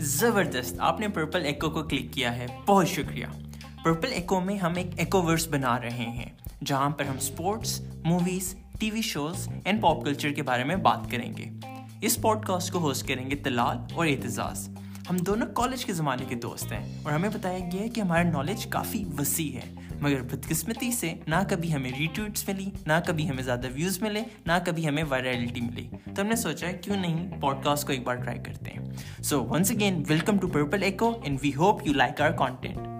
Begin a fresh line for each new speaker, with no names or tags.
زبردست۔ آپ نے پرپل ایکو کو کلک کیا ہے۔ بہت شکریہ۔ پرپل ایکو میں ہم ایک ایکو ورس بنا رہے ہیں، جہاں پر ہم sports movies, T V shows and pop culture کے بارے میں بات کریں گے۔ اس پوڈ کاسٹ کو ہوسٹ کریں گے تلال اور اعتزاز۔ ہم دونوں کالج کے زمانے کے دوست ہیں اور ہمیں بتایا گیا ہے کہ ہمارا نالج کافی وسیع ہے۔ مگر بدقسمتی سے نہ کبھی ہمیں ریٹویٹس ملی، نہ کبھی ہمیں زیادہ ویوز ملے، نہ کبھی ہمیں وائرلٹی ملی تو ہم نے سوچا، کیوں نہیں پوڈ کاسٹ کو ایک بار ٹرائی کرتے ہیں۔ So once again welcome to Purple Echo and we hope you like our content